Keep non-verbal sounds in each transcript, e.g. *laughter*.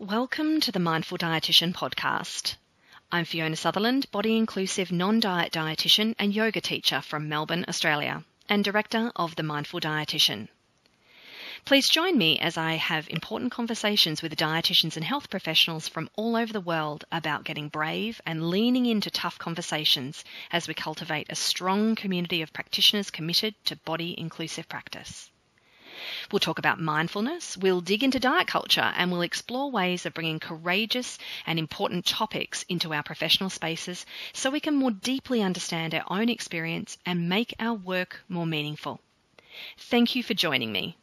Welcome to the Mindful Dietitian podcast. I'm Fiona Sutherland, body inclusive non diet dietitian and yoga teacher from Melbourne, Australia, and director of The Mindful Dietitian. Please join me as I have important conversations with dietitians and health professionals from all over the world about getting brave and leaning into tough conversations as we cultivate a strong community of practitioners committed to body inclusive practice. We'll talk about mindfulness, we'll dig into diet culture, and we'll explore ways of bringing courageous and important topics into our professional spaces so we can more deeply understand our own experience and make our work more meaningful. Thank you for joining me.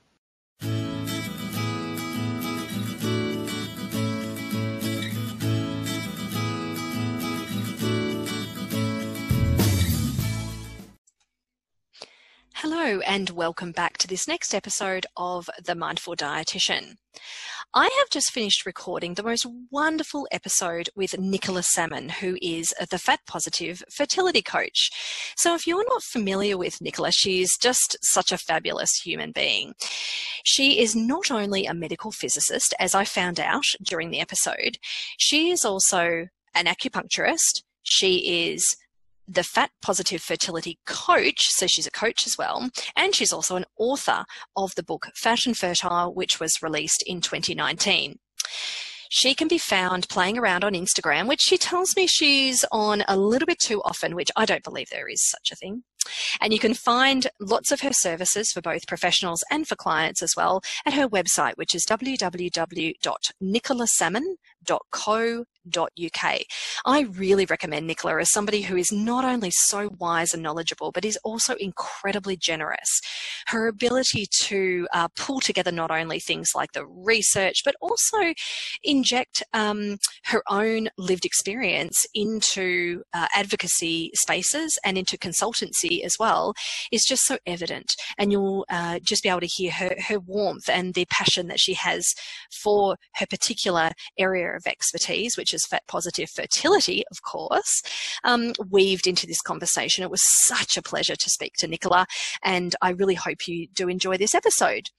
And welcome back to this next episode of The Mindful Dietitian. I have just finished recording the most wonderful episode with Nicola Salmon, who is the fat positive fertility coach. So, if you're not familiar with Nicola, she's just such a fabulous human being. She is not only a medical physicist, as I found out during the episode, she is also an acupuncturist. She is the Fat Positive Fertility Coach, so she's a coach as well, and she's also an author of the book Fat and Fertile, which was released in 2019. She can be found playing around on Instagram, which she tells me she's on a little bit too often, which I don't believe there is such a thing. And you can find lots of her services for both professionals and for clients as well at her website, which is www.nicolasalmon.co uk. I really recommend Nicola as somebody who is not only so wise and knowledgeable, but is also incredibly generous. Her ability to uh, pull together not only things like the research, but also inject um, her own lived experience into uh, advocacy spaces and into consultancy as well is just so evident. And you'll uh, just be able to hear her, her warmth and the passion that she has for her particular area of expertise, which is fat positive fertility, of course, um, weaved into this conversation. It was such a pleasure to speak to Nicola, and I really hope you do enjoy this episode.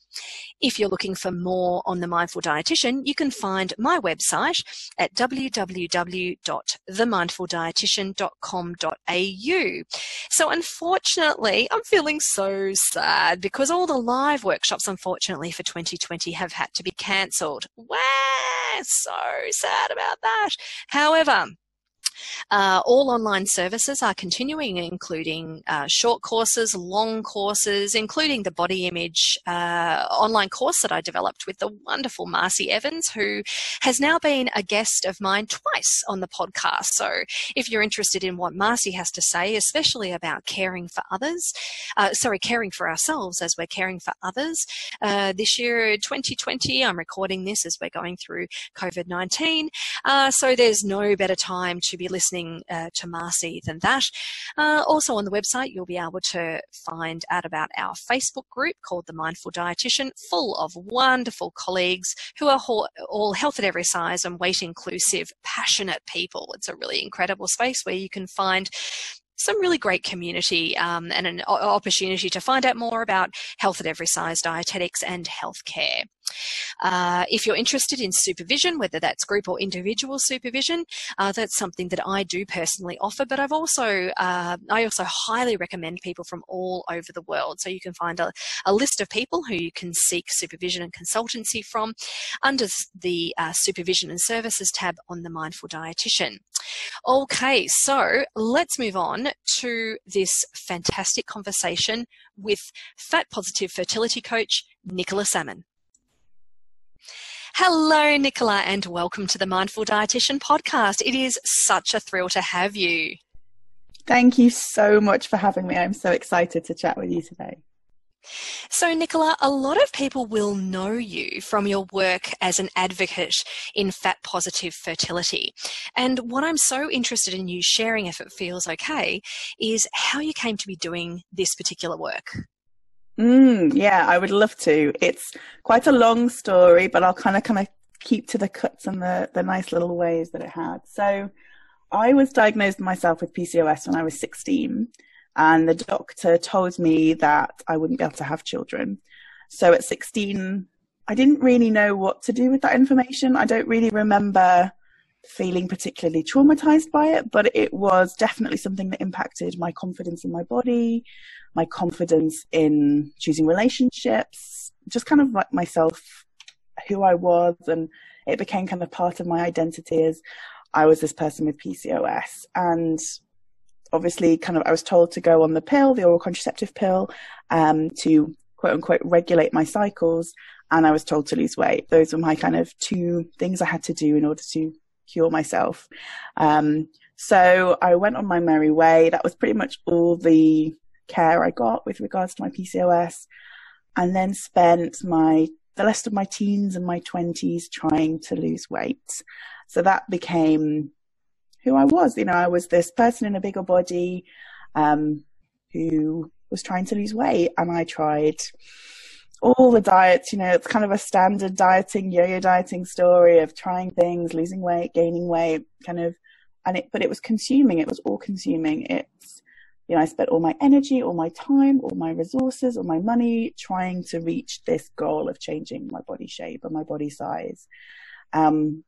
If you're looking for more on the Mindful Dietitian, you can find my website at www.themindfuldietitian.com.au. So, unfortunately, I'm feeling so sad because all the live workshops, unfortunately, for 2020 have had to be cancelled. Wow, so sad about that. However, uh, all online services are continuing, including uh, short courses, long courses, including the body image uh, online course that I developed with the wonderful Marci Evans, who has now been a guest of mine twice on the podcast. So if you're interested in what Marcy has to say, especially about caring for others, uh, sorry, caring for ourselves as we're caring for others, uh, this year, 2020, I'm recording this as we're going through COVID 19. Uh, so there's no better time to be listening uh, to Marci than that. Uh, also on the website, you'll be able to find out about our Facebook group called The Mindful Dietitian, full of wonderful colleagues who are all health at every size and weight inclusive, passionate people. It's a really incredible space where you can find some really great community um, and an opportunity to find out more about health at every size dietetics and healthcare. Uh, if you're interested in supervision, whether that's group or individual supervision, uh, that's something that I do personally offer. But I've also uh, I also highly recommend people from all over the world. So you can find a, a list of people who you can seek supervision and consultancy from under the uh, supervision and services tab on the Mindful Dietitian. Okay, so let's move on to this fantastic conversation with fat positive fertility coach Nicola Salmon. Hello, Nicola, and welcome to the Mindful Dietitian podcast. It is such a thrill to have you. Thank you so much for having me. I'm so excited to chat with you today. So, Nicola, a lot of people will know you from your work as an advocate in fat positive fertility. And what I'm so interested in you sharing, if it feels okay, is how you came to be doing this particular work. Mm, yeah, I would love to. It's quite a long story, but I'll kind of kind of keep to the cuts and the the nice little ways that it had. So, I was diagnosed myself with PCOS when I was 16, and the doctor told me that I wouldn't be able to have children. So at 16, I didn't really know what to do with that information. I don't really remember feeling particularly traumatized by it, but it was definitely something that impacted my confidence in my body, my confidence in choosing relationships, just kind of like myself, who I was, and it became kind of part of my identity as I was this person with PCOS. And obviously, kind of, I was told to go on the pill, the oral contraceptive pill, um, to quote unquote regulate my cycles. And I was told to lose weight. Those were my kind of two things I had to do in order to cure myself. Um, so I went on my merry way. That was pretty much all the care I got with regards to my PCOS, and then spent my the rest of my teens and my twenties trying to lose weight. So that became who I was. You know, I was this person in a bigger body um, who was trying to lose weight, and I tried all the diets, you know, it's kind of a standard dieting, yo-yo dieting story of trying things, losing weight, gaining weight, kind of, and it, but it was consuming. It was all consuming. It's, you know, I spent all my energy, all my time, all my resources, all my money trying to reach this goal of changing my body shape and my body size. Um,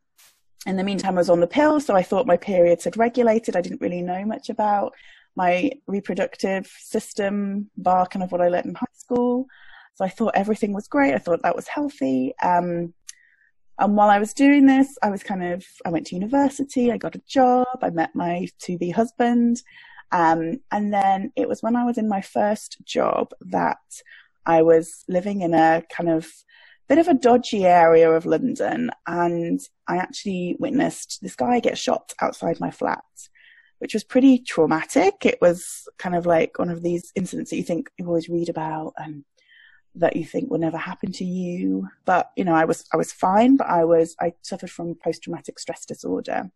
in the meantime, I was on the pill, so I thought my periods had regulated. I didn't really know much about my reproductive system, bar kind of what I learned in high school. So I thought everything was great. I thought that was healthy. Um, and while I was doing this, I was kind of, I went to university, I got a job, I met my to be husband. Um, and then it was when I was in my first job that I was living in a kind of bit of a dodgy area of London. And I actually witnessed this guy get shot outside my flat, which was pretty traumatic. It was kind of like one of these incidents that you think you always read about and that you think will never happen to you. But you know, I was I was fine, but I was I suffered from post traumatic stress disorder.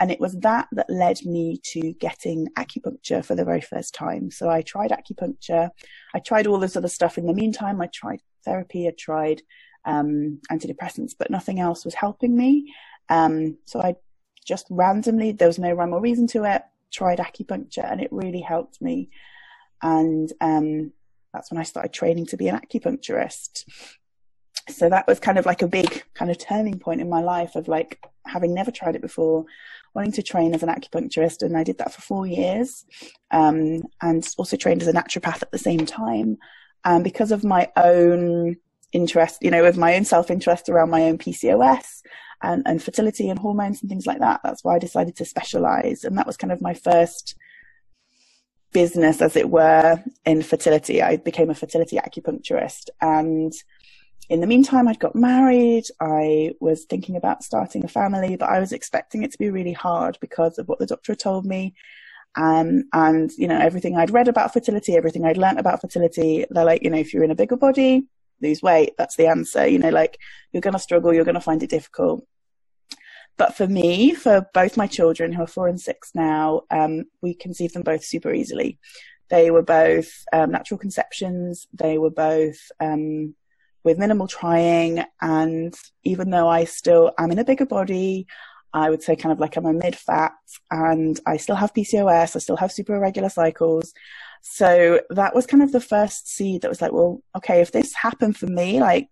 And it was that that led me to getting acupuncture for the very first time. So I tried acupuncture. I tried all this other stuff in the meantime. I tried therapy. I tried um, antidepressants, but nothing else was helping me. Um, so I just randomly, there was no rhyme or reason to it, tried acupuncture and it really helped me. And um, that's when I started training to be an acupuncturist. So that was kind of like a big kind of turning point in my life of like having never tried it before, wanting to train as an acupuncturist. And I did that for four years um, and also trained as a naturopath at the same time. And because of my own interest, you know, with my own self interest around my own PCOS and, and fertility and hormones and things like that, that's why I decided to specialize. And that was kind of my first business, as it were, in fertility. I became a fertility acupuncturist. And in the meantime, I'd got married. I was thinking about starting a family, but I was expecting it to be really hard because of what the doctor had told me. Um, and, you know, everything I'd read about fertility, everything I'd learned about fertility, they're like, you know, if you're in a bigger body, lose weight. That's the answer. You know, like you're going to struggle. You're going to find it difficult. But for me, for both my children who are four and six now, um, we conceived them both super easily. They were both um, natural conceptions. They were both um, with minimal trying. And even though I still am in a bigger body, I would say kind of like I'm a mid fat and I still have PCOS. I still have super irregular cycles. So that was kind of the first seed that was like, well, okay, if this happened for me, like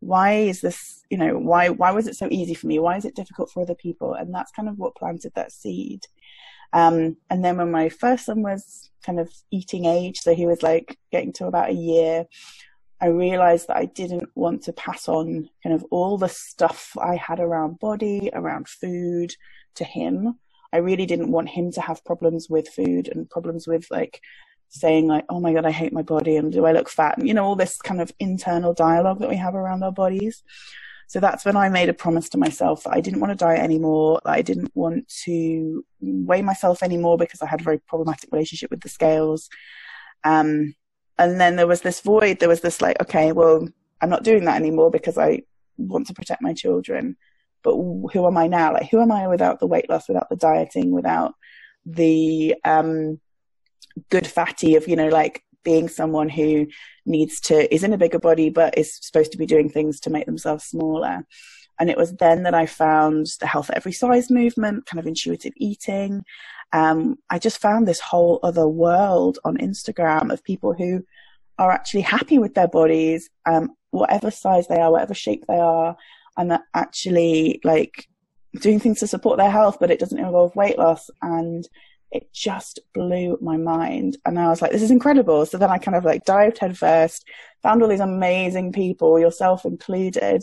why is this you know why why was it so easy for me? Why is it difficult for other people? And that's kind of what planted that seed. Um, and then when my first son was kind of eating age so he was like getting to about a year i realized that i didn't want to pass on kind of all the stuff i had around body around food to him. I really didn't want him to have problems with food and problems with like saying like, "Oh my god, I hate my body," and "Do I look fat?" And you know all this kind of internal dialogue that we have around our bodies. So that's when I made a promise to myself that I didn't want to diet anymore. That I didn't want to weigh myself anymore because I had a very problematic relationship with the scales. Um, and then there was this void. There was this like, okay, well, I'm not doing that anymore because I want to protect my children. But who am I now? Like, who am I without the weight loss, without the dieting, without the um, good fatty of you know like being someone who needs to is in a bigger body but is supposed to be doing things to make themselves smaller and it was then that i found the health at every size movement kind of intuitive eating um, i just found this whole other world on instagram of people who are actually happy with their bodies um, whatever size they are, whatever shape they are, and that actually like doing things to support their health, but it doesn't involve weight loss. And it just blew my mind. And I was like, this is incredible. So then I kind of like dived headfirst, found all these amazing people, yourself included.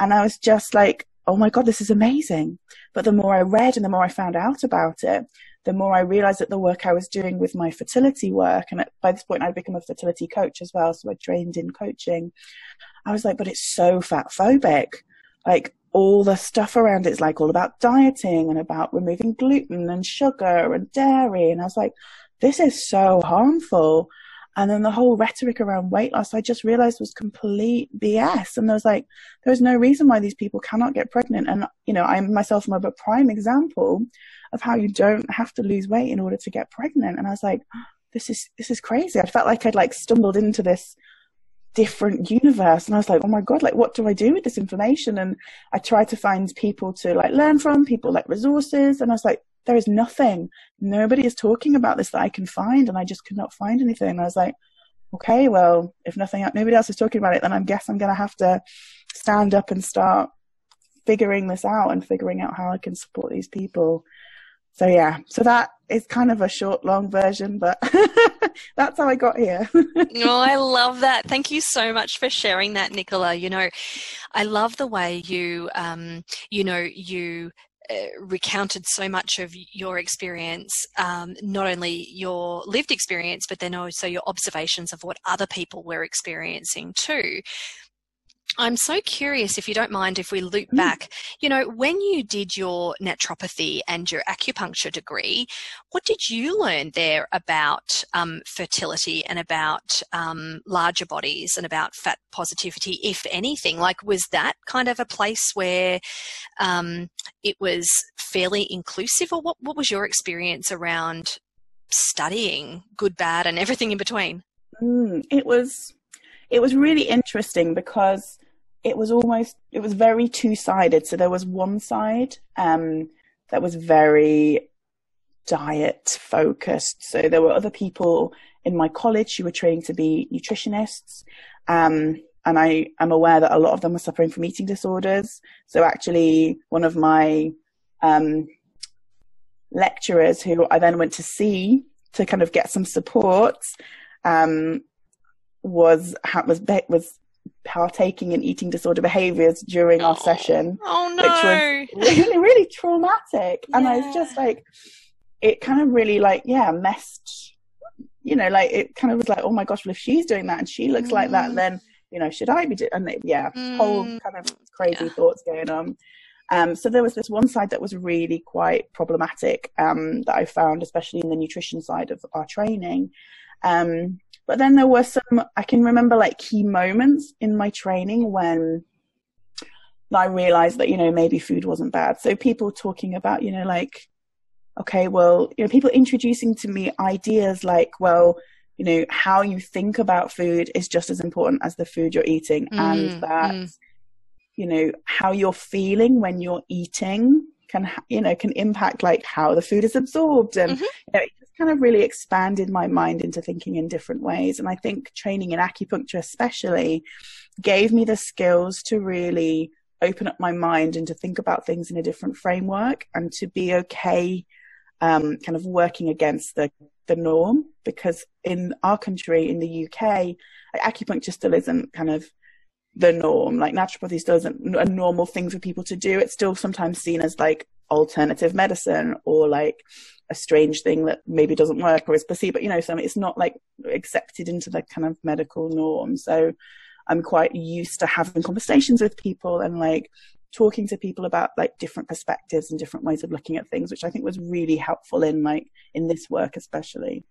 And I was just like, oh my God, this is amazing. But the more I read and the more I found out about it, the more I realized that the work I was doing with my fertility work, and by this point I'd become a fertility coach as well, so I trained in coaching. I was like, but it's so fat phobic. Like all the stuff around it's like all about dieting and about removing gluten and sugar and dairy. And I was like, this is so harmful. And then the whole rhetoric around weight loss, I just realized was complete BS. And there was like, there's no reason why these people cannot get pregnant. And, you know, I myself am a prime example of how you don't have to lose weight in order to get pregnant. And I was like, this is, this is crazy. I felt like I'd like stumbled into this different universe. And i was like oh my god like what do i do with this information? And i tried to find people to like learn from people like resources. And i was like there is nothing. Nobody is talking about this that i can find and i just could not find anything. And i was like okay well if nothing nobody else is talking about it then i guess i'm going to have to stand up and start figuring this out and figuring out how i can support these people. So yeah. So that is kind of a short long version but *laughs* that's how i got here. *laughs* Oh i love that. Thank you so much for sharing that nicola. You know i love the way you um, you know you uh, recounted so much of your experience, um, not only your lived experience, but then also your observations of what other people were experiencing too. I'm so curious, if you don't mind, if we loop mm. back, you know, when you did your naturopathy and your acupuncture degree, what did you learn there about um, fertility and about um, larger bodies and about fat positivity, if anything? Like, was that kind of a place where um, it was fairly inclusive, or what, what was your experience around studying good, bad, and everything in between? Mm, it was it was really interesting because it was almost it was very two sided. So there was one side um, that was very diet focused. So there were other people in my college who were training to be nutritionists. Um, and I am aware that a lot of them were suffering from eating disorders. So actually, one of my um, lecturers, who I then went to see to kind of get some support, um, was was was partaking in eating disorder behaviors during our oh. session, oh, no. which was really, really traumatic. Yeah. And I was just like, it kind of really like, yeah, messed, you know, like it kind of was like, oh my gosh, well, if she's doing that and she looks mm. like that, mm. then, you know, should I be doing, and it, yeah, mm. whole kind of crazy yeah. thoughts going on. Um, so there was this one side that was really quite problematic um, that I found, especially in the nutrition side of our training. Um, but then there were some, I can remember like key moments in my training when I realized that, you know, maybe food wasn't bad. So people talking about, you know, like, okay, well, you know, people introducing to me ideas like, well, you know, how you think about food is just as important as the food you're eating. Mm, and that, mm. you know, how you're feeling when you're eating can, you know, can impact like how the food is absorbed. And, mm-hmm. you know, kind of really expanded my mind into thinking in different ways. And I think training in acupuncture, especially, gave me the skills to really open up my mind and to think about things in a different framework and to be okay um, kind of working against the, the norm. Because in our country, in the UK, acupuncture still isn't kind of the norm. Like naturopathy still isn't a normal thing for people to do. It's still sometimes seen as like alternative medicine or like a strange thing that maybe doesn't work or is perceived, but you know, so it's not like accepted into the kind of medical norm. So I'm quite used to having conversations with people and like talking to people about like different perspectives and different ways of looking at things, which I think was really helpful in like in this work especially.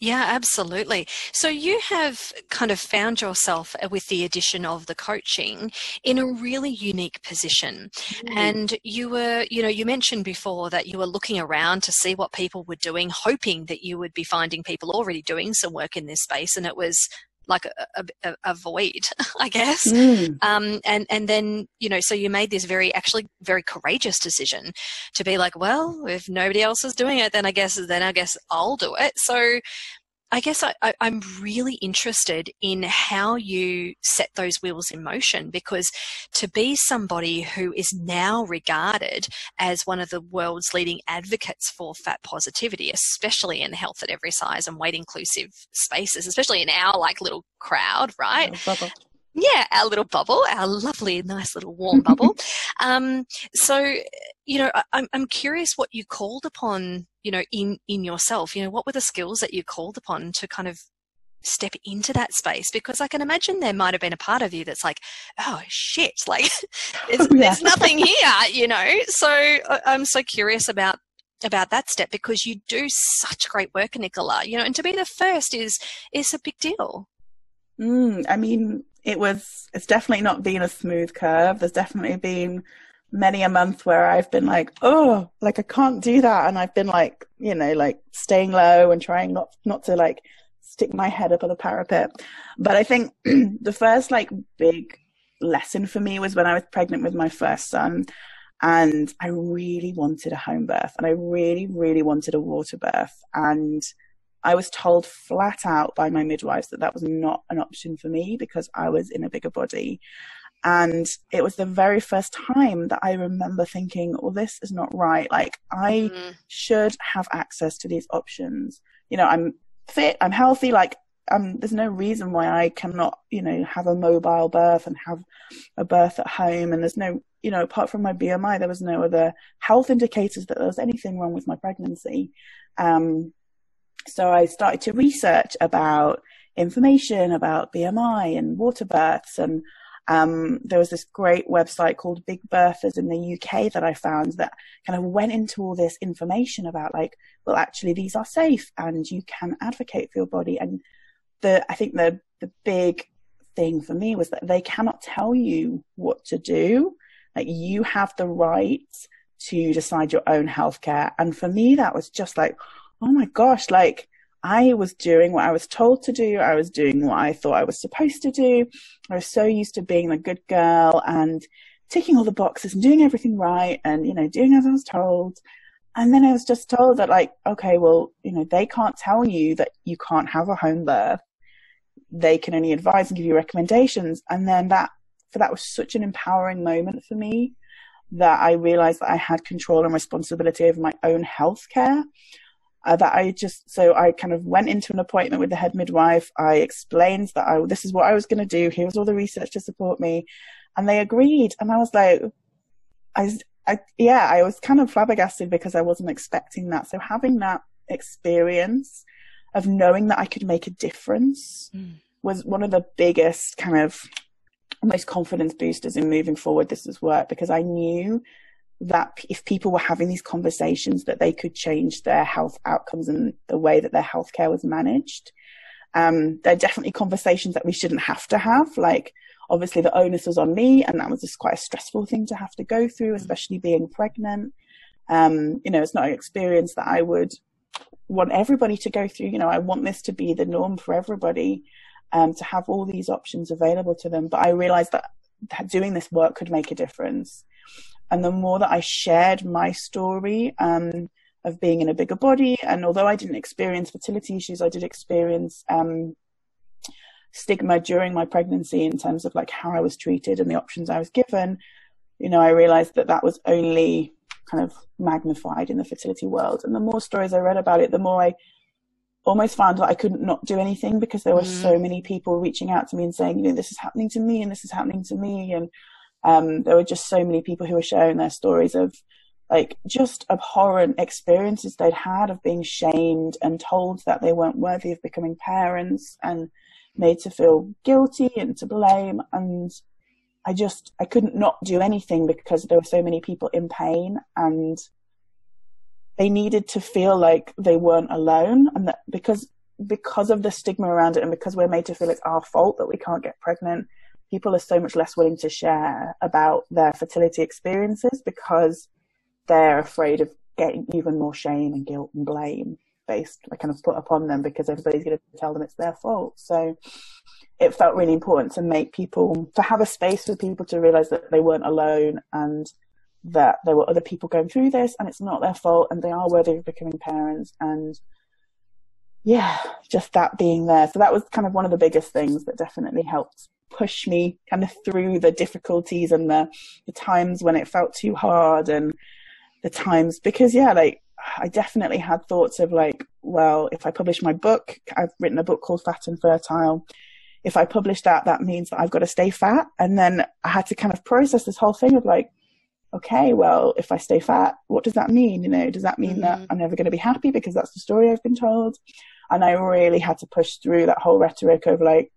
Yeah, absolutely. So you have kind of found yourself uh, with the addition of the coaching in a really unique position. Mm. And you were, you know, you mentioned before that you were looking around to see what people were doing, hoping that you would be finding people already doing some work in this space. And it was like a, a, a void, *laughs* I guess. Mm. Um, and and then you know, so you made this very actually very courageous decision to be like, well, if nobody else is doing it, then I guess then I guess I'll do it. So I guess I, I, I'm really interested in how you set those wheels in motion because to be somebody who is now regarded as one of the world's leading advocates for fat positivity, especially in health at every size and weight inclusive spaces, especially in our like little crowd, right? Yeah, our little bubble, our lovely, nice little warm bubble. *laughs* Um, so, you know, I, I'm curious what you called upon, you know, in in yourself. You know, what were the skills that you called upon to kind of step into that space? Because I can imagine there might have been a part of you that's like, oh shit, *laughs* like there's, *laughs* yeah. there's nothing here, you know. So I'm so curious about about that step because you do such great work, Nicola. You know, and to be the first is is a big deal. Mm, I mean, it was it's definitely not been a smooth curve. There's definitely been many a month where I've been like, oh, like I can't do that, and I've been like, you know, like staying low and trying not not to like stick my head up on the parapet. But I think *clears throat* the first like big lesson for me was when I was pregnant with my first son, and I really wanted a home birth, and I really, really wanted a water birth, and I was told flat out by my midwives that that was not an option for me because I was in a bigger body. And it was the very first time that I remember thinking, well, this is not right. Like, I mm-hmm. should have access to these options. You know, I'm fit, I'm healthy, like, um, there's no reason why I cannot, you know, have a mobile birth and have a birth at home. And there's no, you know, apart from my BMI, there was no other health indicators that there was anything wrong with my pregnancy. Um, so I started to research about information about BMI and water births. And um, there was this great website called Big Birthas in the UK that I found that kind of went into all this information about like, well, actually these are safe and you can advocate for your body. And the, I think the, the big thing for me was that they cannot tell you what to do. Like you have the right to decide your own healthcare. And for me, that was just like, oh my gosh, like I was doing what I was told to do. I was doing what I thought I was supposed to do. I was so used to being a good girl and ticking all the boxes and doing everything right and, you know, doing as I was told. And then I was just told that like, okay, well, you know, they can't tell you that you can't have a home birth. They can only advise and give you recommendations. And then that, for that was such an empowering moment for me that I realized that I had control and responsibility over my own health care uh, that I just so I kind of went into an appointment with the head midwife. I explained that I this is what I was going to do. Here was all the research to support me, and they agreed. And I was like, I, I yeah, I was kind of flabbergasted because I wasn't expecting that. So having that experience of knowing that I could make a difference mm. was one of the biggest kind of most confidence boosters in moving forward this is work because I knew that if people were having these conversations that they could change their health outcomes and the way that their healthcare was managed. Um, there are definitely conversations that we shouldn't have to have. Like, obviously, the onus was on me, and that was just quite a stressful thing to have to go through, especially being pregnant. Um, you know, it's not an experience that I would want everybody to go through. You know, I want this to be the norm for everybody, um, to have all these options available to them. But I realized that, that doing this work could make a difference. And the more that I shared my story um, of being in a bigger body, and although I didn't experience fertility issues, I did experience um, stigma during my pregnancy in terms of like how I was treated and the options I was given. You know, I realized that that was only kind of magnified in the fertility world. And the more stories I read about it, the more I almost found that I couldn't not do anything because there were mm. so many people reaching out to me and saying, you know, this is happening to me and this is happening to me. And um, there were just so many people who were sharing their stories of like just abhorrent experiences they'd had of being shamed and told that they weren't worthy of becoming parents and made to feel guilty and to blame. And I just I couldn't not do anything because there were so many people in pain and they needed to feel like they weren't alone and that because because of the stigma around it and because we're made to feel it's our fault that we can't get pregnant people are so much less willing to share about their fertility experiences because they're afraid of getting even more shame and guilt and blame based like kind of put upon them because everybody's going to tell them it's their fault so it felt really important to make people to have a space for people to realize that they weren't alone and that there were other people going through this and it's not their fault and they are worthy of becoming parents and yeah, just that being there. So that was kind of one of the biggest things that definitely helped push me kind of through the difficulties and the, the times when it felt too hard and the times because yeah, like I definitely had thoughts of like, well, if I publish my book, I've written a book called Fat and Fertile. If I publish that, that means that I've got to stay fat. And then I had to kind of process this whole thing of like, okay, well, if I stay fat, what does that mean? You know, does that mean mm-hmm. that I'm never going to be happy because that's the story I've been told? And I really had to push through that whole rhetoric of like,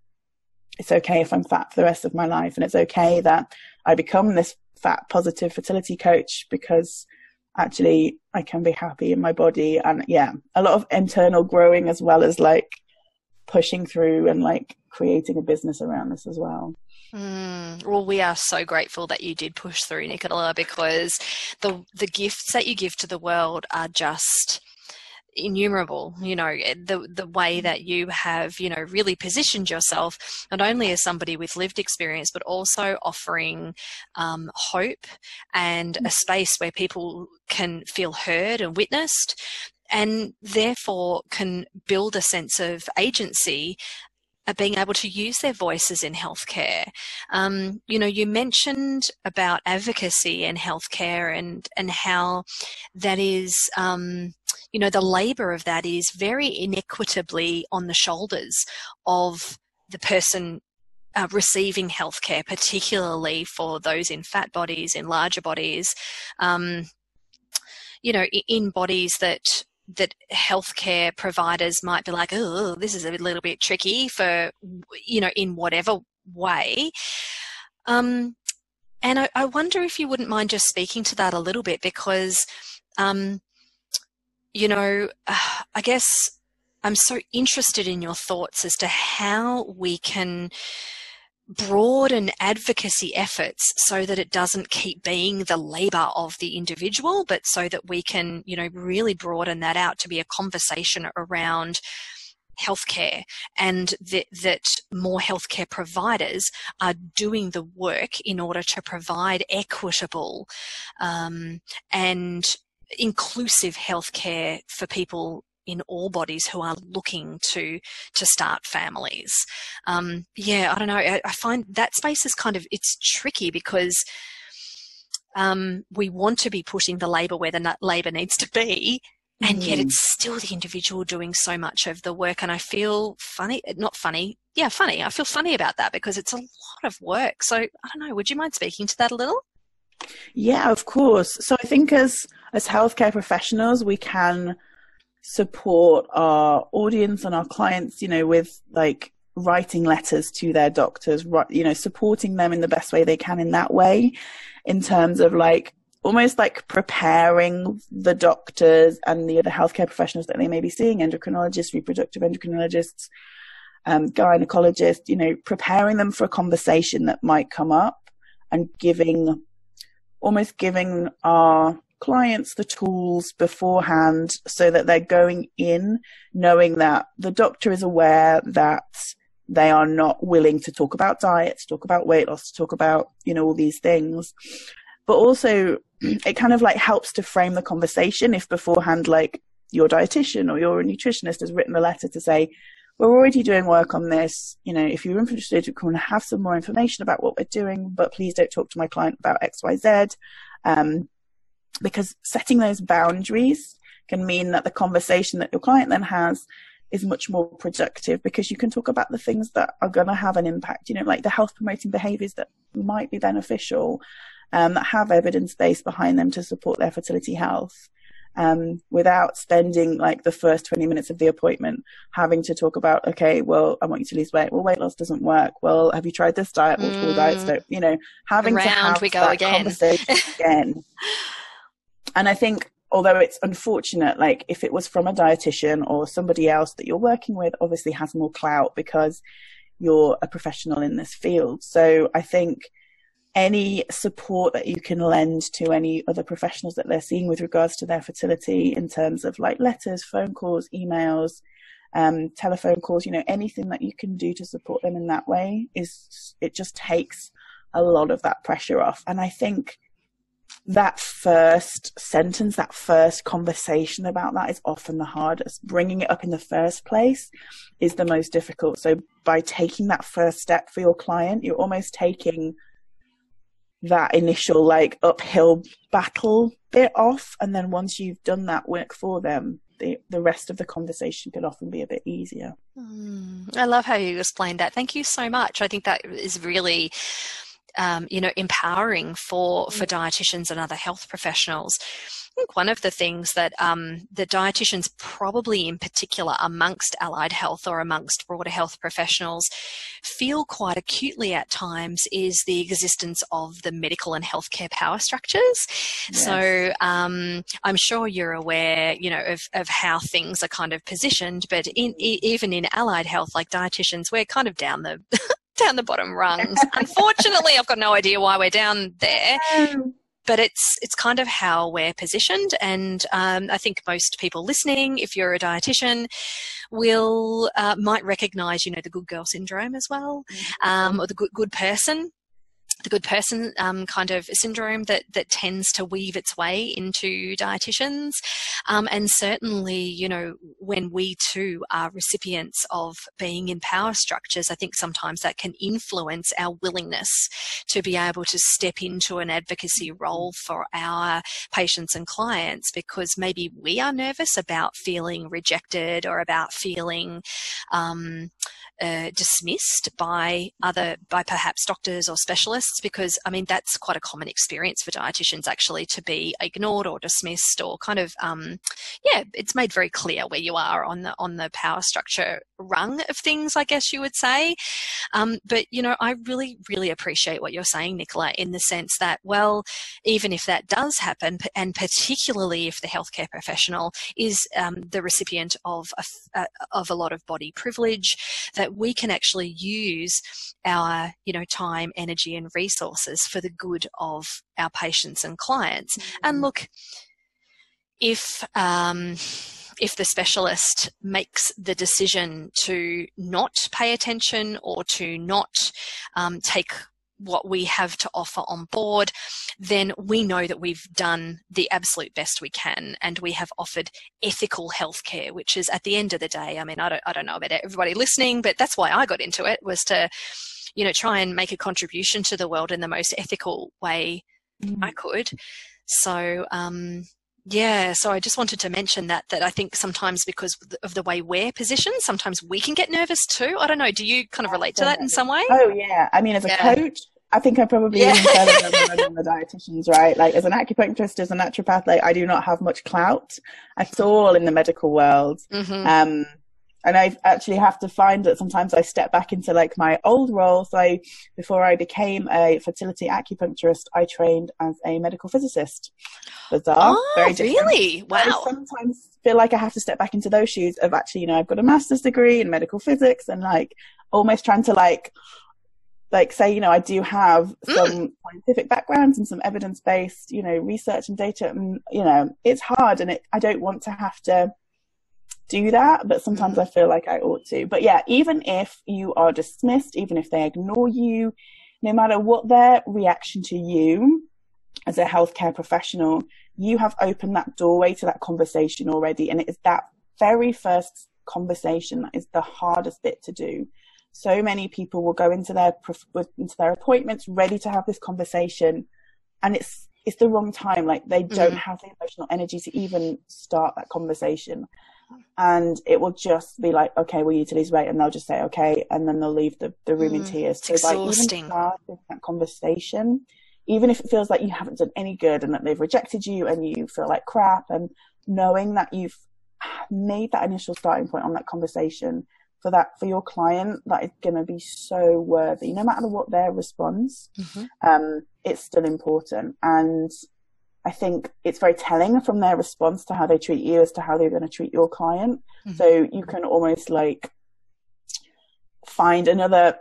it's okay if I'm fat for the rest of my life. And it's okay that I become this fat positive fertility coach because actually I can be happy in my body. And yeah, a lot of internal growing as well as like pushing through and like creating a business around this as well. Mm, well, we are so grateful that you did push through, Nicola, because the the gifts that you give to the world are just innumerable you know eh, the the way that you have you know really positioned yourself not only as somebody with lived experience but also offering um, hope and a space where people can feel heard and witnessed and therefore can build a sense of agency being able to use their voices in healthcare. Um, you know, you mentioned about advocacy in healthcare and and how that is. Um, you know, the labour of that is very inequitably on the shoulders of the person uh, receiving healthcare, particularly for those in fat bodies, in larger bodies, um, you know, in bodies that that healthcare providers might be like, oh, this is a little bit tricky for, you know, in whatever way. Um, and I, I, wonder if you wouldn't mind just speaking to that a little bit because, um, you know, *sighs* I guess I'm so interested in your thoughts as to how we can broaden advocacy efforts so that it doesn't keep being the labor of the individual, but so that we can, you know, really broaden that out to be a conversation around healthcare and that, that more healthcare providers are doing the work in order to provide equitable um, and inclusive healthcare for people in all bodies who are looking to to start families. Um, yeah, I don't know. I, I, find that space is kind of it's tricky because um, we want to be putting the labour where the labour needs to be. And mm. yet it's still the individual doing so much of the work. And I feel funny, not funny. Yeah, funny. I feel funny about that because it's a lot of work. So I don't know. Would you mind speaking to that a little? Yeah, of course. So I think as as healthcare professionals, we can support our audience and our clients, you know, with like writing letters to their doctors, you know, supporting them in the best way they can in that way, in terms of like almost like preparing the doctors and the other healthcare professionals that they may be seeing, endocrinologists, reproductive endocrinologists, um, gynecologists, you know, preparing them for a conversation that might come up and giving, almost giving our clients the tools beforehand so that they're going in knowing that the doctor is aware that they are not willing to talk about diet, to talk about weight loss, talk about, you know, all these things. But also *clears throat* it kind of like helps to frame the conversation if beforehand like your dietitian or your nutritionist has written a letter to say, we're already doing work on this. You know, if you're interested, we can have some more information about what we're doing, but please don't talk to my client about X, Y, Z. Um, because setting those boundaries can mean that the conversation that your client then has is much more productive because you can talk about the things that are going to have an impact, you know, like the health promoting behaviors that might be beneficial, um, that have evidence base behind them to support their fertility health. Um, without spending like the first 20 minutes of the appointment having to talk about, okay, well, I want you to lose weight. Well, weight loss doesn't work. Well, have you tried this diet? Multiple mm. diets don't, you know, having Around to have we go that again. conversation *laughs* again. And I think although it's unfortunate, like if it was from a dietitian or somebody else that you're working with, obviously has more clout because you're a professional in this field. So I think any support that you can lend to any other professionals that they're seeing with regards to their fertility in terms of like letters, phone calls, emails, um, telephone calls, you know, anything that you can do to support them in that way is, it just takes a lot of that pressure off. And I think that first sentence, that first conversation about that is often the hardest. Bringing it up in the first place is the most difficult. So by taking that first step for your client, you're almost taking that initial like uphill battle bit off. And then once you've done that work for them, the, the rest of the conversation can often be a bit easier. Mm, I love how you explained that. Thank you so much. I think that is really um, you know, empowering for for mm. dietitians and other health professionals. I think one of the things that um, the dietitians probably in particular amongst allied health or amongst broader health professionals feel quite acutely at times is the existence of the medical and healthcare power structures. Yes. So um, I'm sure you're aware, you know, of, of how things are kind of positioned, but in, even in allied health, like dietitians, we're kind of down the *laughs* down the bottom rungs. *laughs* Unfortunately, I've got no idea why we're down there. But it's it's kind of how we're positioned, and um, I think most people listening, if you're a dietitian, will uh, might recognise, you know, the good girl syndrome as well, mm-hmm. um, or the good good person the good person um, kind of syndrome that that tends to weave its way into dietitians, um, and certainly, you know, when we too are recipients of being in power structures, I think sometimes that can influence our willingness to be able to step into an advocacy role for our patients and clients because maybe we are nervous about feeling rejected or about feeling um, uh, dismissed by other, by perhaps doctors or specialists, because I mean, that's quite a common experience for dietitians actually to be ignored or dismissed or kind of, um, yeah, it's made very clear where you are on the, on the power structure rung of things, I guess you would say. Um, but, you know, I really, really appreciate what you're saying, Nicola, in the sense that, well, even if that does happen, and particularly if the healthcare professional is um, the recipient of a, uh, of a lot of body privilege, that we can actually use our, you know, time, energy and resources for the good of our patients and clients. Mm-hmm. And look, if, um, if the specialist makes the decision to not pay attention or to not um, take what we have to offer on board, then we know that we've done the absolute best we can and we have offered ethical healthcare, which is at the end of the day, I mean, I don't, I don't know about everybody listening, but that's why I got into it was to, you know, try and make a contribution to the world in the most ethical way mm. I could. So, um, yeah, so I just wanted to mention that that I think sometimes because of the way we're positioned, sometimes we can get nervous too. I don't know. Do you kind of relate to that in some way? Oh yeah. I mean, as a yeah. coach, I think I probably yeah. even further than *laughs* the dietitians, right? Like as an acupuncturist, as a naturopath, like I do not have much clout at all in the medical world. Mm-hmm. Um, and I actually have to find that sometimes I step back into like my old role. So before I became a fertility acupuncturist, I trained as a medical physicist. Bizarre, oh, very different. Really? Wow. I sometimes feel like I have to step back into those shoes of actually, you know, I've got a master's degree in medical physics and like almost trying to like like say you know i do have mm. some mm. scientific backgrounds and some evidence based you know research and data and you know it's hard and it, i don't want to have to do that but sometimes i feel like i ought to but yeah even if you are dismissed even if they ignore you no matter what their reaction to you as a healthcare professional you have opened that doorway to that conversation already and it is that very first conversation that is the hardest bit to do so many people will go into their into their appointments ready to have this conversation, and it's it's the wrong time. Like they don't mm. have the emotional energy to even start that conversation, and it will just be like, okay, we need to lose weight, and they'll just say okay, and then they'll leave the, the room mm. in tears. so like even starting that conversation, even if it feels like you haven't done any good and that they've rejected you and you feel like crap, and knowing that you've made that initial starting point on that conversation for that for your client that is going to be so worthy no matter what their response mm-hmm. um, it's still important and i think it's very telling from their response to how they treat you as to how they're going to treat your client mm-hmm. so you can almost like find another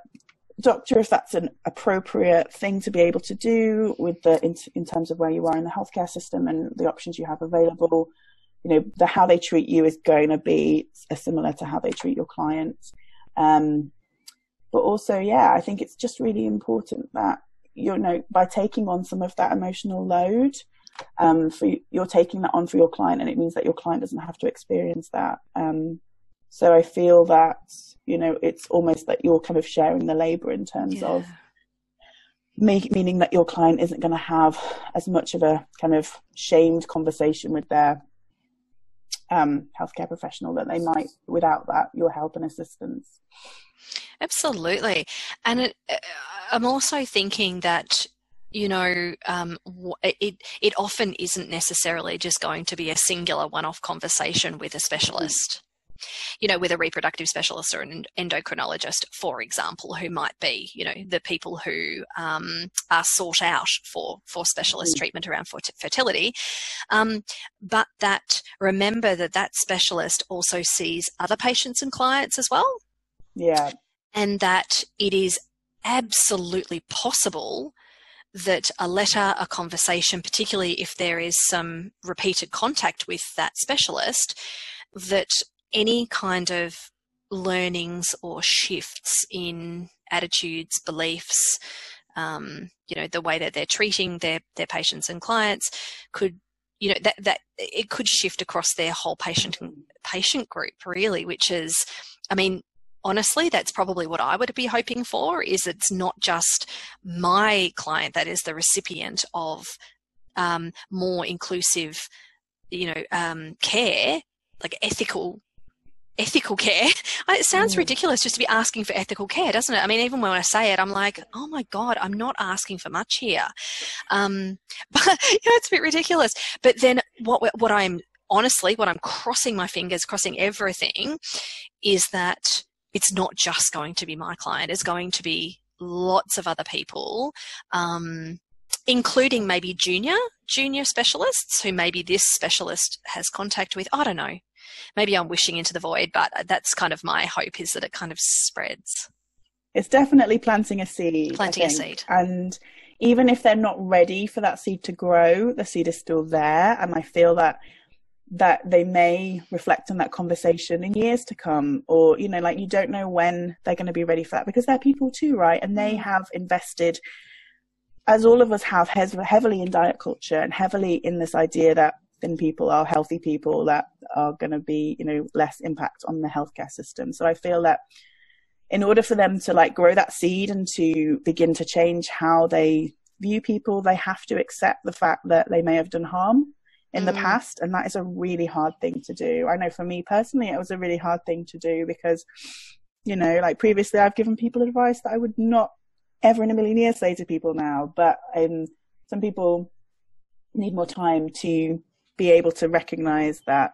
doctor if that's an appropriate thing to be able to do with the in, in terms of where you are in the healthcare system and the options you have available you know, the how they treat you is going to be similar to how they treat your clients. Um, but also, yeah, I think it's just really important that you know by taking on some of that emotional load, um, for you're taking that on for your client, and it means that your client doesn't have to experience that. Um, so I feel that you know it's almost that you're kind of sharing the labor in terms yeah. of make, meaning that your client isn't going to have as much of a kind of shamed conversation with their um, healthcare professional that they might without that your help and assistance. Absolutely, and it, uh, I'm also thinking that you know, um, it it often isn't necessarily just going to be a singular one-off conversation with a specialist you know, with a reproductive specialist or an endocrinologist, for example, who might be, you know, the people who um, are sought out for for specialist mm. treatment around fertility. Um, but that remember that that specialist also sees other patients and clients as well. Yeah, and that it is absolutely possible that a letter, a conversation, particularly if there is some repeated contact with that specialist, that any kind of learnings or shifts in attitudes, beliefs, um, you know, the way that they're treating their, their patients and clients could, you know, that, that it could shift across their whole patient, patient group really, which is, I mean, honestly, that's probably what I would be hoping for is it's not just my client that is the recipient of um, more inclusive, you know, um, care, like ethical ethical care. *laughs* It sounds mm. ridiculous just to be asking for ethical care, doesn't it? I mean, even when I say it, I'm like, oh my God, I'm not asking for much here. Um, *laughs* but, you know, it's a bit ridiculous. But then what, what I'm honestly, what I'm crossing my fingers, crossing everything is that it's not just going to be my client. It's going to be lots of other people. Um, including maybe junior junior specialists who maybe this specialist has contact with i don't know maybe I'm wishing into the void, but that's kind of my hope is that it kind of spreads. It's definitely planting a seed. Planting a seed. And even if they're not ready for that seed to grow, the seed is still there. And I feel that that they may reflect on that conversation in years to come or you know like you don't know when they're going to be ready for that because they're people too right and they mm. have invested as all of us have heavily in diet culture and heavily in this idea that thin people are healthy people that are going to be, you know, less impact on the healthcare system. So I feel that in order for them to like grow that seed and to begin to change how they view people, they have to accept the fact that they may have done harm in mm. the past. And that is a really hard thing to do. I know for me personally, it was a really hard thing to do because, you know, like previously I've given people advice that I would not ever in a million years say to people now, but um, some people need more time to be able to recognize that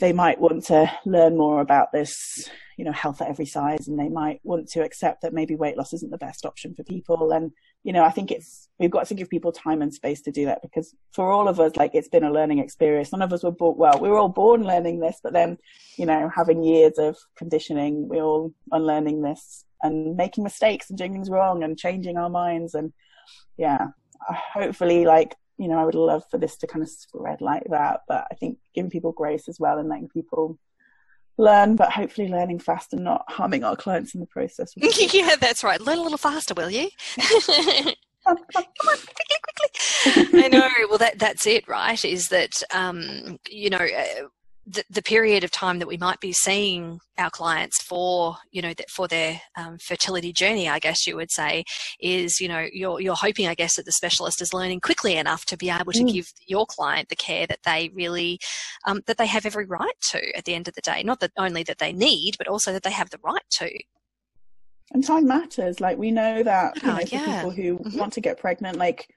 they might want to learn more about this, you know, health at every size, and they might want to accept that maybe weight loss isn't the best option for people. And, you know, I think it's, we've got to give people time and space to do that because for all of us, like, it's been a learning experience. None of us were born, well, we were all born learning this, but then, you know, having years of conditioning, we're all unlearning this and making mistakes and doing things wrong and changing our minds. And yeah, uh, hopefully, like, you know, I would love for this to kind of spread like that. But I think giving people grace as well and letting people learn, but hopefully learning fast and not harming our clients in the process. *laughs* yeah, that's right. Learn a little faster, will you? come *laughs* on, *laughs* come on, quickly, quickly. I know. Well, that that's it, right? Is that um, you know, uh, the, the period of time that we might be seeing our clients for, you know, that for their um, fertility journey, I guess you would say, is, you know, you're, you're hoping, I guess, that the specialist is learning quickly enough to be able to mm. give your client the care that they really, um, that they have every right to at the end of the day. Not that only that they need, but also that they have the right to. And time matters. Like we know that, you oh, know, for yeah. people who mm-hmm. want to get pregnant, like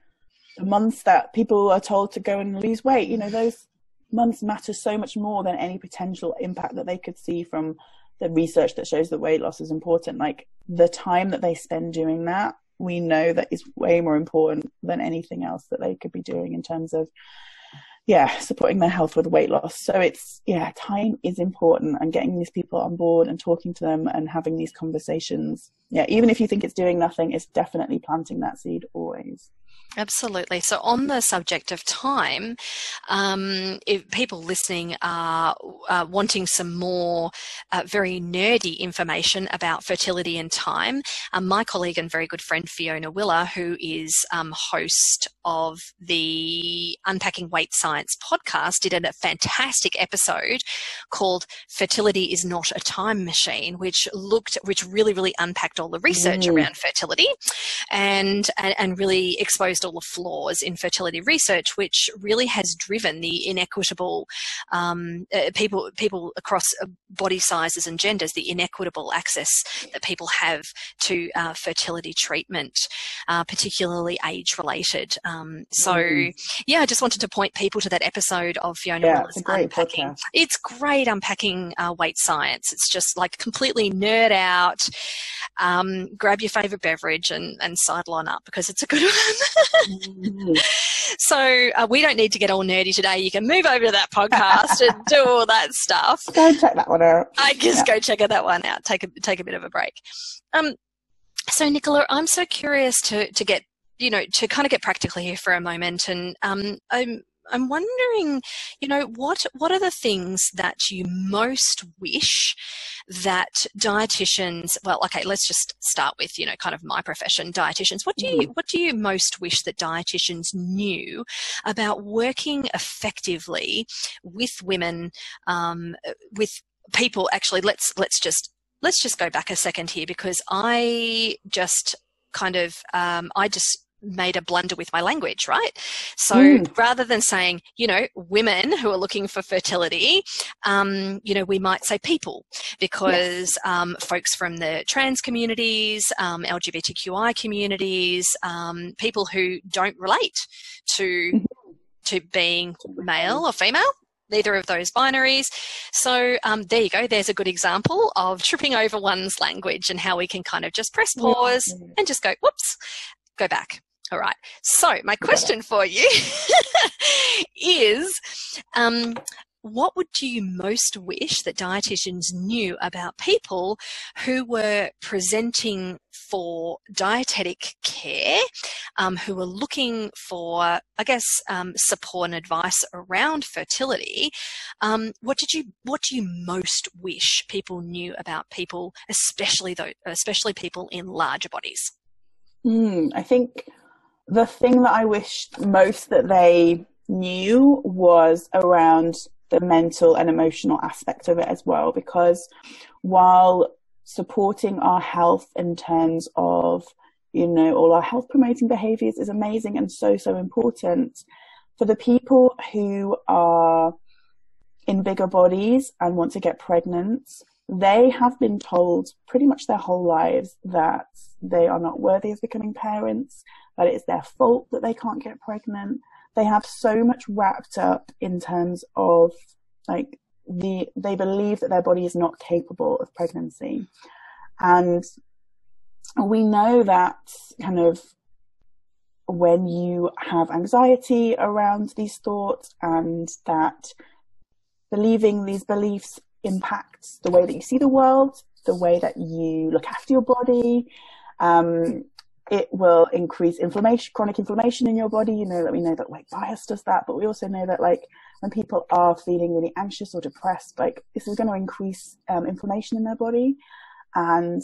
the months that people are told to go and lose weight, you know, those months matter so much more than any potential impact that they could see from the research that shows that weight loss is important. Like the time that they spend doing that, we know that is way more important than anything else that they could be doing in terms of yeah, supporting their health with weight loss. So it's, yeah, time is important and getting these people on board and talking to them and having these conversations. Yeah, even if you think it's doing nothing, it's definitely planting that seed always. Absolutely. So, on the subject of time, um, if people listening are uh, wanting some more uh, very nerdy information about fertility and time, um, my colleague and very good friend Fiona Willer, who is um, host of the Unpacking Weight Science podcast did a fantastic episode called Fertility is Not a Time Machine, which looked, which really, really unpacked all the research mm. around fertility and, and, and really exposed all the flaws in fertility research, which really has driven the inequitable um, uh, people, people across uh, body sizes and genders, the inequitable access that people have to uh, fertility treatment, uh, particularly age related. Um, so, mm. yeah, I just wanted to point people to that episode of Fiona yeah, Willer's Unpacking. Podcast. It's great unpacking uh, weight science. It's just like completely nerd out. Um, grab your favorite beverage and, and sidle on up because it's a good *laughs* one. mm. So uh, we don't need to get all nerdy today. You can move over to that podcast and do all that stuff. Go check that one out. I just yeah. go check that one out. Take a take a bit of a break. Um, so Nicola, I'm so curious to to get you know to kind of get practical here for a moment, and um, I'm I'm wondering, you know, what what are the things that you most wish that dietitians? Well, okay, let's just start with you know, kind of my profession, dietitians. What do you mm-hmm. what do you most wish that dietitians knew about working effectively with women, um, with people? Actually, let's let's just let's just go back a second here because I just kind of um, I just made a blunder with my language, right? So mm. rather than saying, you know, women who are looking for fertility, um, you know, we might say people because yes. um, folks from the trans communities, um, LGBTQI communities, um, people who don't relate to mm-hmm. to being male or female. Neither of those binaries. So um, there you go. There's a good example of tripping over one's language and how we can kind of just press pause and just go, whoops, go back. All right. So my question for you *laughs* is, um, what would you most wish that dietitians knew about people who were presenting for dietetic care, um, who were looking for, I guess, um, support and advice around fertility? Um, what did you What do you most wish people knew about people, especially though, especially people in larger bodies? Mm, I think the thing that I wished most that they knew was around the mental and emotional aspect of it as well, because while supporting our health in terms of, you know, all our health promoting behaviors is amazing and so, so important for the people who are in bigger bodies and want to get pregnant, they have been told pretty much their whole lives that they are not worthy of becoming parents, that it's their fault that they can't get pregnant. They have so much wrapped up in terms of like the they believe that their body is not capable of pregnancy. And we know that kind of when you have anxiety around these thoughts and that believing these beliefs impacts the way that you see the world, the way that you look after your body, um, it will increase inflammation, chronic inflammation in your body. You know that we know that like bias does that, but we also know that like when people are feeling really anxious or depressed, like this is going to increase um, inflammation in their body and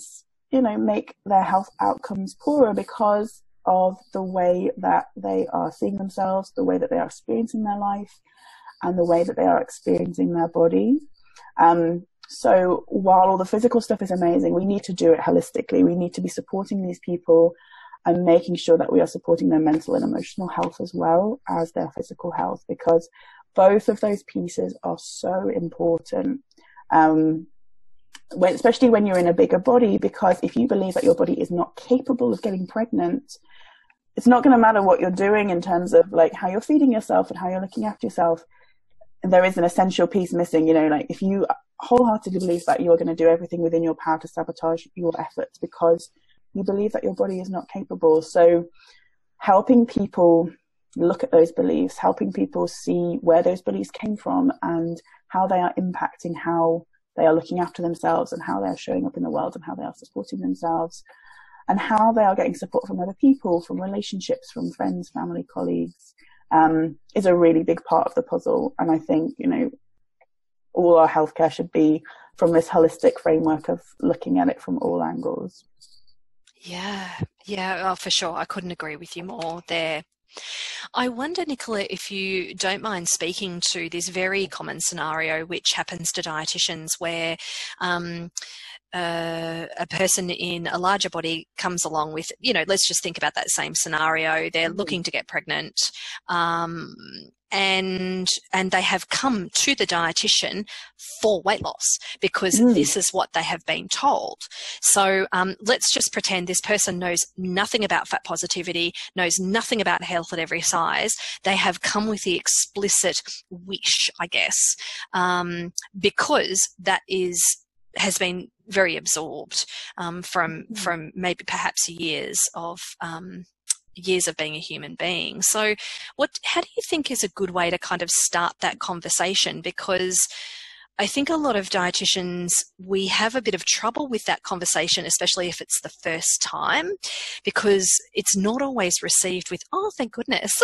you know make their health outcomes poorer because of the way that they are seeing themselves, the way that they are experiencing their life, and the way that they are experiencing their body. Um, so while all the physical stuff is amazing, we need to do it holistically. We need to be supporting these people and making sure that we are supporting their mental and emotional health as well as their physical health because both of those pieces are so important. Um, when, especially when you're in a bigger body, because if you believe that your body is not capable of getting pregnant, it's not going to matter what you're doing in terms of like how you're feeding yourself and how you're looking after yourself. There is an essential piece missing, you know, like if you wholeheartedly believe that you're going to do everything within your power to sabotage your efforts because you believe that your body is not capable. So helping people look at those beliefs, helping people see where those beliefs came from and how they are impacting how they are looking after themselves and how they're showing up in the world and how they are supporting themselves and how they are getting support from other people, from relationships, from friends, family, colleagues, um, is a really big part of the puzzle. And I think, you know, all our healthcare should be from this holistic framework of looking at it from all angles. Yeah, yeah, oh, for sure. I couldn't agree with you more there. I wonder, Nicola, if you don't mind speaking to this very common scenario which happens to dietitians where um, uh, a person in a larger body comes along with, you know, let's just think about that same scenario. They're mm-hmm. looking to get pregnant. Um, and and they have come to the dietitian for weight loss because mm. this is what they have been told. So um, let's just pretend this person knows nothing about fat positivity, knows nothing about health at every size. They have come with the explicit wish, I guess, um, because that is has been very absorbed um, from mm. from maybe perhaps years of um, years of being a human being. So, what? How do you think is a good way to kind of start that conversation? Because I think a lot of dietitians, we have a bit of trouble with that conversation, especially if it's the first time, because it's not always received with, oh, thank goodness. *laughs*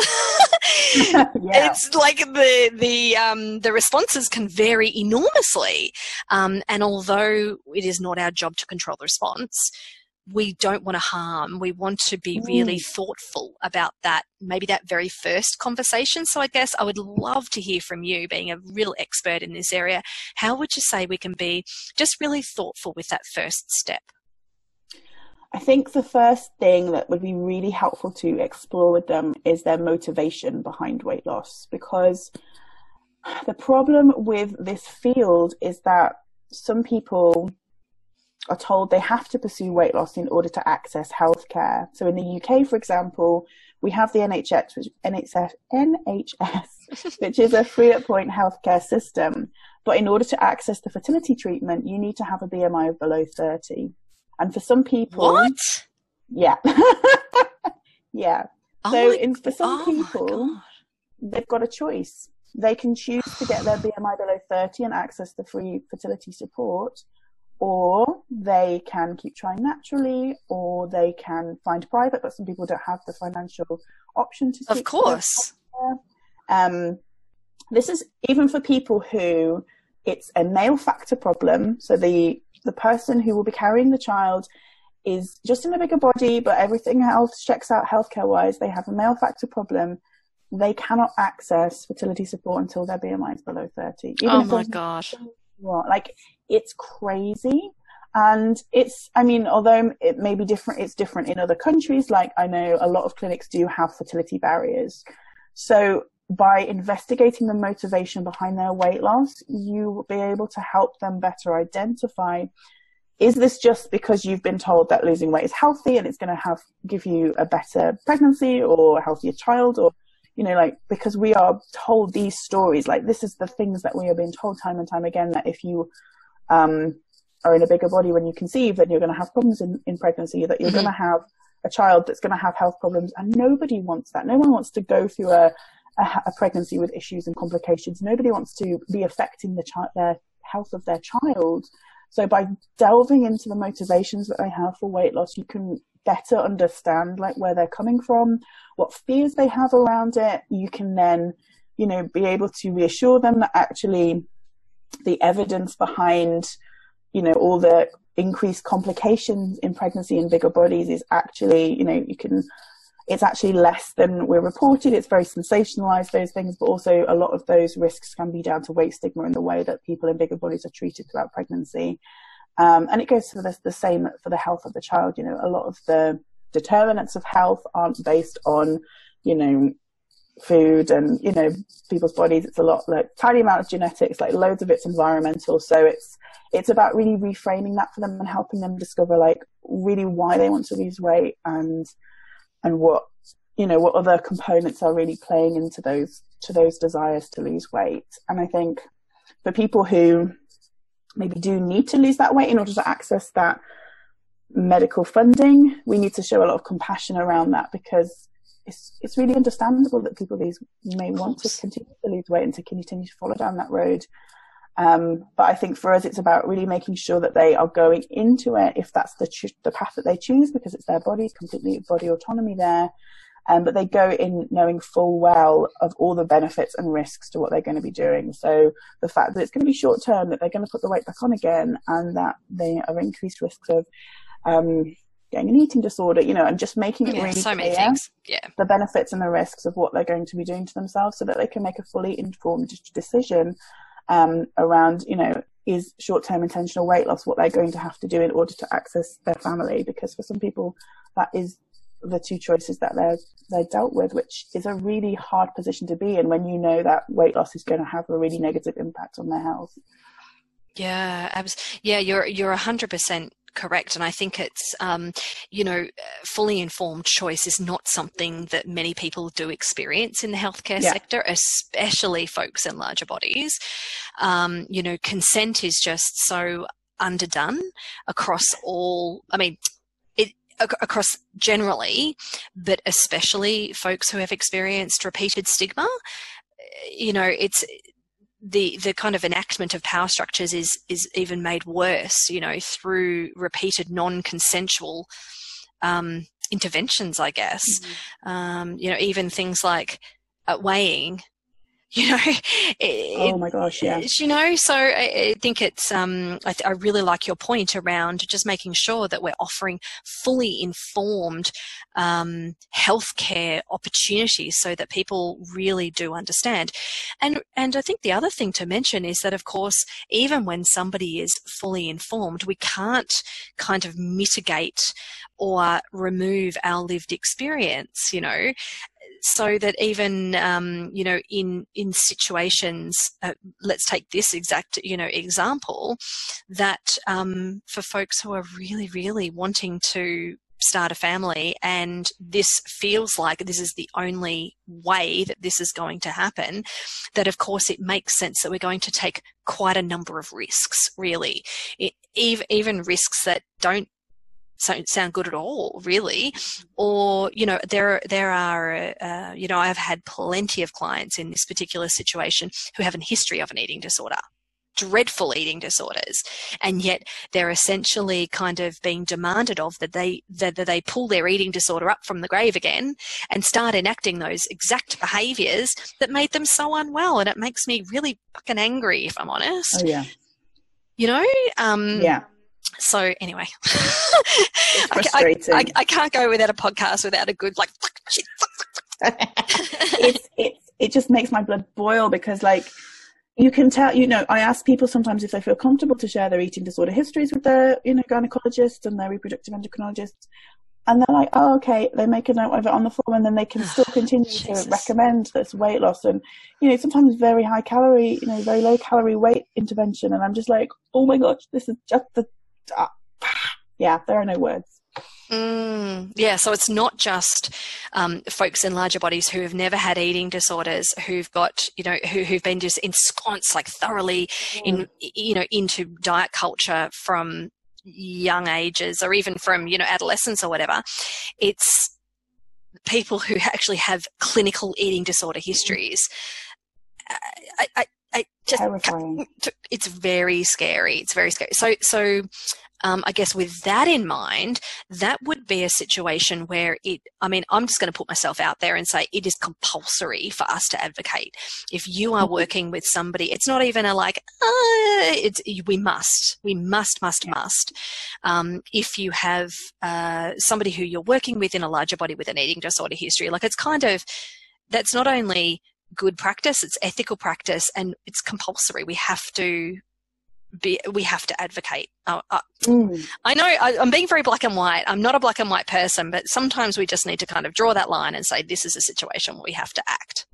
*laughs* yeah. It's like the, the, um, the responses can vary enormously. Um, and although it is not our job to control the response, we don't want to harm. We want to be really mm. thoughtful about that, maybe that very first conversation. So I guess I would love to hear from you, being a real expert in this area. How would you say we can be just really thoughtful with that first step? I think the first thing that would be really helpful to explore with them is their motivation behind weight loss because the problem with this field is that some people are told they have to pursue weight loss in order to access healthcare. So in the UK, for example, we have the NHS, which, NHS, *laughs* NHS, which is a free at point healthcare system. But in order to access the fertility treatment, you need to have a BMI of below 30. And for some people, what? Yeah, *laughs* yeah. Oh so in, for some oh people, they've got a choice. They can choose to get their BMI below 30 and access the free fertility support, or they can keep trying naturally, or they can find private, but some people don't have the financial option to. Of course. Um, this is even for people who it's a male factor problem. So the the person who will be carrying the child is just in a bigger body, but everything else checks out healthcare wise. They have a male factor problem. They cannot access fertility support until their BMI is below 30. Even oh my gosh. Like it's crazy. And it's, I mean, although it may be different, it's different in other countries. Like I know a lot of clinics do have fertility barriers. So by investigating the motivation behind their weight loss, you will be able to help them better identify is this just because you've been told that losing weight is healthy and it's going to have give you a better pregnancy or a healthier child or you know like because we are told these stories like this is the things that we are being told time and time again that if you um, are in a bigger body when you conceive, then you're going to have problems in, in pregnancy, that you're mm-hmm. going to have a child that's going to have health problems. And nobody wants that. No one wants to go through a, a, a pregnancy with issues and complications. Nobody wants to be affecting the child, their health of their child. So by delving into the motivations that they have for weight loss, you can better understand like where they're coming from, what fears they have around it. You can then, you know, be able to reassure them that actually the evidence behind, you know, all the increased complications in pregnancy in bigger bodies is actually, you know, you can, it's actually less than we're reported. It's very sensationalized, those things, but also a lot of those risks can be down to weight stigma and the way that people in bigger bodies are treated throughout pregnancy. Um, and it goes for the, the same for the health of the child. You know, a lot of the determinants of health aren't based on, you know, food and you know people's bodies. It's a lot like tiny amount of genetics like loads of it's environmental. So it's it's about really reframing that for them and helping them discover like really why they want to lose weight and and what you know what other components are really playing into those to those desires to lose weight. And i think for people who maybe do need to lose that weight in order to access that medical funding we need to show a lot of compassion around that because it's it's really understandable that people these may want to continue to lose weight and to continue to follow down that road. Um, but I think for us, it's about really making sure that they are going into it if that's the the path that they choose because it's their body, completely body autonomy there. Um, but they go in knowing full well of all the benefits and risks to what they're going to be doing. So the fact that it's going to be short term, that they're going to put the weight back on again, and that they are increased risks of um, getting an eating disorder, you know, and just making it Yeah, really so many things. Yeah. the benefits and the risks of what they're going to be doing to themselves so that they can make a fully informed decision um, around, you know, is short term intentional weight loss what they're going to have to do in order to access their family? Because for some people, that is the two choices that they're they're dealt with, which is a really hard position to be in when you know that weight loss is going to have a really negative impact on their health. Yeah, abs- yeah, you're you're hundred percent correct, and I think it's um, you know fully informed choice is not something that many people do experience in the healthcare Yeah. sector, especially folks in larger bodies. Um, you know, consent is just so underdone across all. I mean. It, across generally, but especially folks who have experienced repeated stigma, you know, it's the the kind of enactment of power structures is is even made worse, you know, through repeated non-consensual um, interventions, I guess. Um, you know, even things like uh, weighing. *laughs* You know, it, Oh my gosh, yeah. you know, so I, I think it's, um, I, th- I really like your point around just making sure that we're offering fully informed um, healthcare opportunities so that people really do understand. And, and I think the other thing to mention is that, of course, even when somebody is fully informed, we can't kind of mitigate or remove our lived experience, you know so that even um, you know in in situations uh, let's take this exact you know example that um, for folks who are really really wanting to start a family and this feels like this is the only way that this is going to happen that of course it makes sense that we're going to take quite a number of risks really. It, even, even risks that don't don't sound good at all, really. Or you know, there there are uh, you know I've had plenty of clients in this particular situation who have a history of an eating disorder, dreadful eating disorders, and yet they're essentially kind of being demanded of that they that, that they pull their eating disorder up from the grave again and start enacting those exact behaviours that made them so unwell, and it makes me really fucking angry if I'm honest. Oh yeah, You know, um, yeah. So anyway, *laughs* I, I. I, I can't go without a podcast without a good like *laughs* it's it's it just makes my blood boil because like you can tell you know i ask people sometimes if they feel comfortable to share their eating disorder histories with their you know gynecologist and their reproductive endocrinologist. And they're like oh okay. They make a note of it on the form and then they can still *sighs* continue to recommend this weight loss. And you know sometimes very high calorie you know very low calorie weight intervention. And i'm just like oh my gosh this is just the ah, yeah there are no words Mm, yeah, so it's not just um, folks in larger bodies who have never had eating disorders, who've got, you know, who, who've been just ensconced like thoroughly in, you know, into diet culture from young ages or even from, you know, adolescence or whatever. It's people who actually have clinical eating disorder histories. I, I, I just terrifying *laughs* it's very scary. It's very scary. So, so um, I guess with that in mind, that would be a situation where it. I mean, I'm just going to put myself out there and say it is compulsory for us to advocate. If you are Mhm. working with somebody, it's not even a like. Uh, it's we must, we must, must, must. Um, if you have uh, somebody who you're working with in a larger body with an eating disorder history, like it's kind of that's not only good practice, it's ethical practice, and it's compulsory. We have to be, we have to advocate. Uh, uh, Mm. I know I, I'm being very black and white. I'm not a black and white person, but sometimes we just need to kind of draw that line and say this is a situation where we have to act.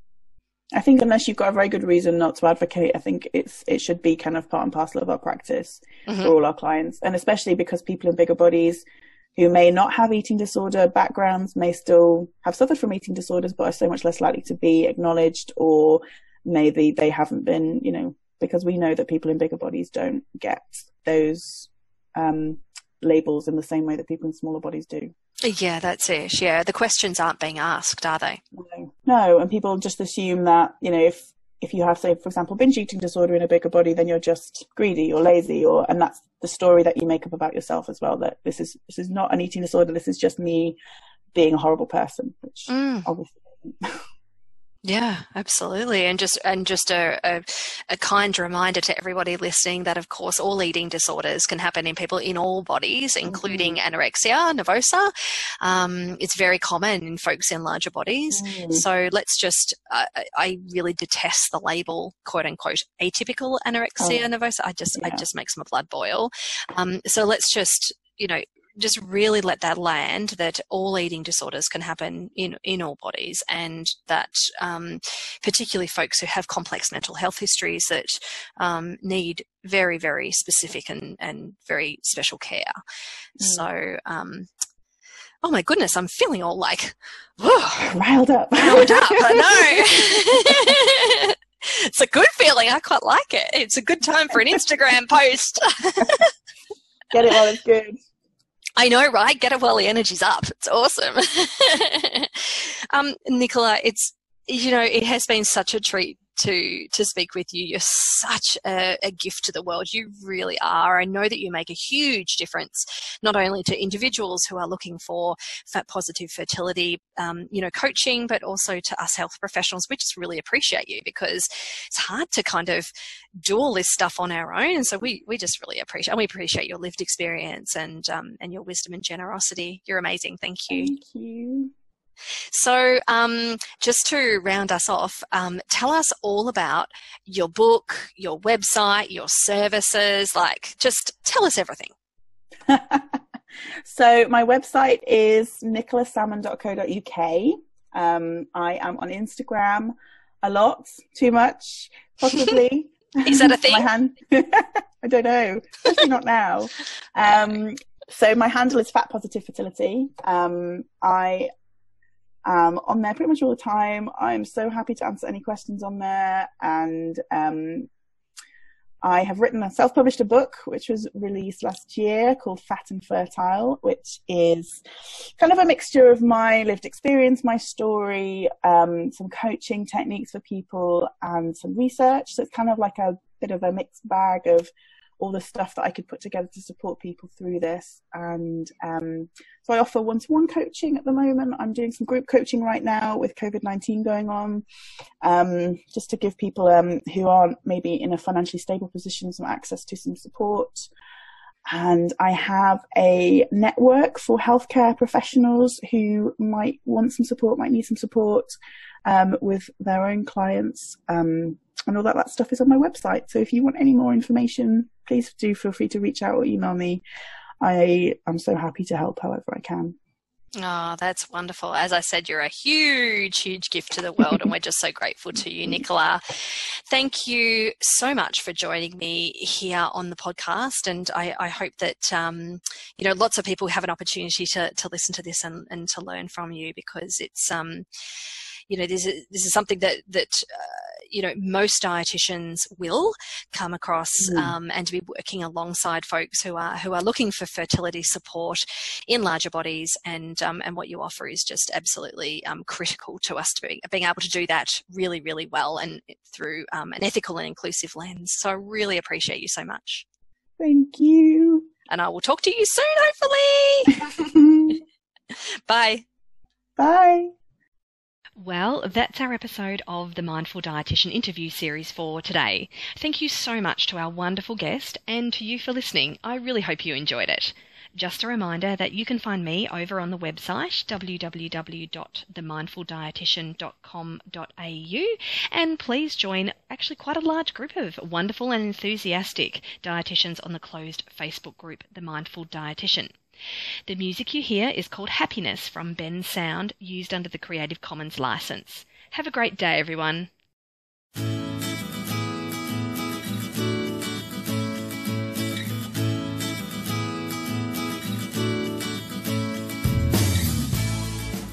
I think unless you've got a very good reason not to advocate, I think it's it should be kind of part and parcel of our practice Mhm. for all our clients, and especially because people in bigger bodies who may not have eating disorder backgrounds may still have suffered from eating disorders, but are so much less likely to be acknowledged, or maybe they haven't been, you know, because we know that people in bigger bodies don't get those um, labels in the same way that people in smaller bodies do. Yeah, that's it. Yeah, the questions aren't being asked, are they? No, no, and people just assume that you know if if you have, say, for example, binge eating disorder in a bigger body, then you're just greedy or lazy, or and that's the story that you make up about yourself as well. That this is this is not an eating disorder. This is just me being a horrible person, which Mm. obviously. Yeah, absolutely, and just and just a, a, a, kind reminder to everybody listening that, of course, all eating disorders can happen in people in all bodies, including mm-hmm. anorexia nervosa. Um, it's very common in folks in larger bodies. Mm. So let's just. Uh, I really detest the label "quote unquote" atypical anorexia oh, nervosa. I just, yeah. it just makes my blood boil. Um, so let's just you know just really let that land that all eating disorders can happen in, in all bodies and that um, particularly folks who have complex mental health histories that um, need very, very specific and, and very special care. Mm. So, um, oh my goodness, I'm feeling all like, whoa, *sighs* riled up. Riled up, I know. *laughs* *laughs* it's a good feeling. I quite like it. It's a good time for an Instagram post. *laughs* Get it while it's good. I know, right? Get it while the energy's up. It's awesome. *laughs* um, Nicola, it's, you know, it has been such a treat to to speak with you. You're such a, a, gift to the world. You really are. I know that you make a huge difference, not only to individuals who are looking for fat positive fertility, um, you know, coaching, but also to us health professionals. We just really appreciate you because it's hard to kind of do all this stuff on our own. And so we we just really appreciate and we appreciate your lived experience and um, and your wisdom and generosity. You're amazing. Thank you. Thank you. So, um, just to round us off, um, tell us all about your book, your website, your services. Like, just tell us everything. *laughs* so, my website is nicolasalmon.co.uk. Um, I am on Instagram a lot, too much, possibly. *laughs* Is that a *laughs* thing? my hand. I don't know, especially not now. Um, so my handle is fat positive fertility. Um, I um, on there pretty much all the time. I'm so happy to answer any questions on there. And um, I have written a self published a book which was released last year called Fat and Fertile, which is kind of a mixture of my lived experience, my story, um, some coaching techniques for people, and some research. So it's kind of like a bit of a mixed bag of all the stuff that I could put together to support people through this. And um, so I offer one to one coaching at the moment. I'm doing some group coaching right now with COVID 19 going on, um, just to give people um, who aren't maybe in a financially stable position some access to some support. And I have a network for healthcare professionals who might want some support, might need some support um, with their own clients. Um, and all that, that stuff is on my website. So if you want any more information, please do feel free to reach out or email me. I am so happy to help however I can. Oh, that's wonderful. As I said, you're a huge, huge gift to the world, and we're just so grateful to you, Nicola. Thank you so much for joining me here on the podcast. And I, I hope that, um, you know, lots of people have an opportunity to, to listen to this and, and to learn from you because it's, um, you know, this is, this is something that, that, uh, you know, most dietitians will come across mm. um, and to be working alongside folks who are who are looking for fertility support in larger bodies, and um, and what you offer is just absolutely um, critical to us to be, being able to do that really, really well and through um, an ethical and inclusive lens. So I really appreciate you so much. Thank you. And I will talk to you soon, hopefully. *laughs* *laughs* Bye. Bye. Well, that's our episode of the Mindful Dietitian interview series for today. Thank you so much to our wonderful guest and to you for listening. I really hope you enjoyed it. Just a reminder that you can find me over on the website www.themindfuldietitian.com.au and please join actually quite a large group of wonderful and enthusiastic dietitians on the closed Facebook group The Mindful Dietitian. The music you hear is called Happiness from Bensound, used under the Creative Commons license. Have a great day, everyone.